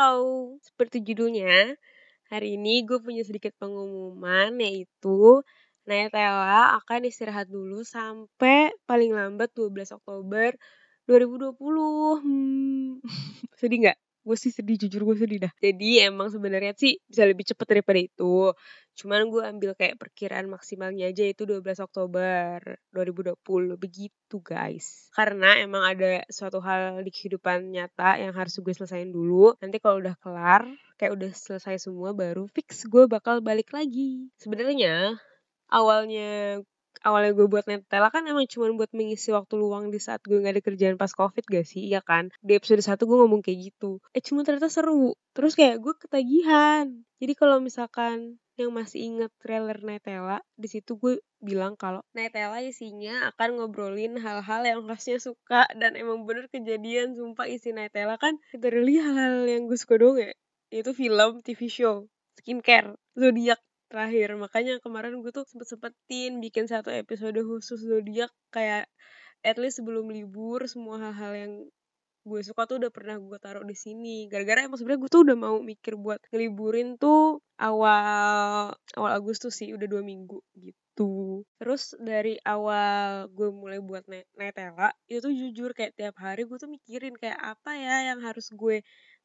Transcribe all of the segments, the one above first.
Halo, seperti judulnya, hari ini gue punya sedikit pengumuman yaitu Nayatella akan istirahat dulu sampai paling lambat 12 Oktober 2020. Hmm. sedih nggak? Gue sih sedih, jujur gue sedih dah. Jadi emang sebenarnya sih bisa lebih cepet daripada itu. Cuman gue ambil kayak perkiraan maksimalnya aja itu 12 Oktober 2020. Begitu guys. Karena emang ada suatu hal di kehidupan nyata yang harus gue selesain dulu. Nanti kalau udah kelar, kayak udah selesai semua baru fix gue bakal balik lagi. Sebenarnya awalnya awalnya gue buat Nutella kan emang cuma buat mengisi waktu luang di saat gue gak ada kerjaan pas covid gak sih? Iya kan? Di episode 1 gue ngomong kayak gitu. Eh cuma ternyata seru. Terus kayak gue ketagihan. Jadi kalau misalkan yang masih inget trailer Nutella di situ gue bilang kalau Nutella isinya akan ngobrolin hal-hal yang harusnya suka dan emang bener kejadian. Sumpah isi Nutella kan literally hal-hal yang gue suka dong ya. Itu film, TV show, skincare, zodiak terakhir. Makanya kemarin gue tuh sempet sempetin bikin satu episode khusus zodiak kayak at least sebelum libur semua hal-hal yang gue suka tuh udah pernah gue taruh di sini. Gara-gara emang sebenarnya gue tuh udah mau mikir buat ngeliburin tuh awal awal Agustus sih udah dua minggu gitu. Terus dari awal gue mulai buat netela itu tuh jujur kayak tiap hari gue tuh mikirin kayak apa ya yang harus gue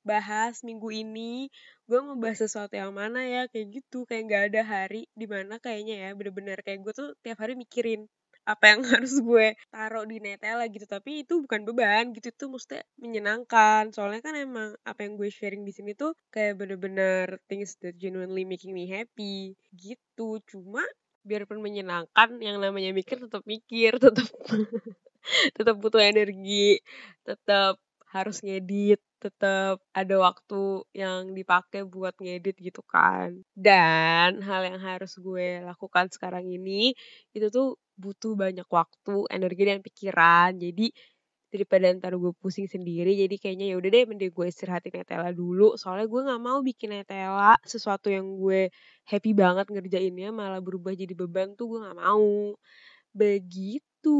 bahas minggu ini. Gue mau bahas sesuatu yang mana ya kayak gitu. Kayak nggak ada hari di mana kayaknya ya bener-bener kayak gue tuh tiap hari mikirin apa yang harus gue taruh di netela gitu. Tapi itu bukan beban gitu tuh mesti menyenangkan. Soalnya kan emang apa yang gue sharing di sini tuh kayak bener-bener things that genuinely making me happy gitu. Cuma biarpun menyenangkan yang namanya mikir tetap mikir tetap tetap butuh energi tetap harus ngedit tetap ada waktu yang dipakai buat ngedit gitu kan. Dan hal yang harus gue lakukan sekarang ini itu tuh butuh banyak waktu, energi dan pikiran. Jadi daripada ntar gue pusing sendiri jadi kayaknya ya udah deh mending gue istirahatin Netella dulu. Soalnya gue nggak mau bikin Netella sesuatu yang gue happy banget ngerjainnya malah berubah jadi beban tuh gue nggak mau. Begitu.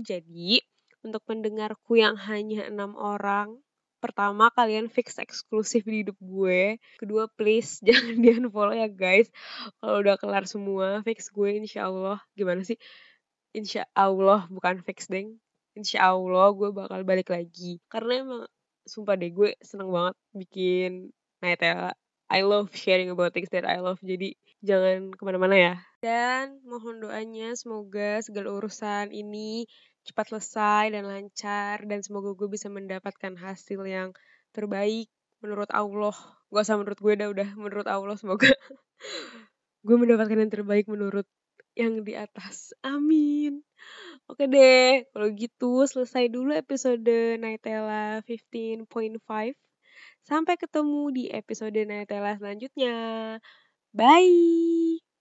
Jadi untuk pendengarku yang hanya enam orang pertama kalian fix eksklusif di hidup gue. Kedua please jangan di unfollow ya guys. Kalau udah kelar semua fix gue insya Allah. Gimana sih? Insya Allah bukan fix deng. Insya Allah gue bakal balik lagi. Karena emang sumpah deh gue seneng banget bikin Nightella I love sharing about things that I love. Jadi jangan ke mana-mana ya. Dan mohon doanya semoga segala urusan ini cepat selesai dan lancar dan semoga gue bisa mendapatkan hasil yang terbaik menurut Allah. Gak usah menurut gue dah udah menurut Allah semoga. Gue mendapatkan yang terbaik menurut yang di atas. Amin. Oke deh kalau gitu selesai dulu episode Nightella 15.5 sampai ketemu di episode Nightella selanjutnya. Bye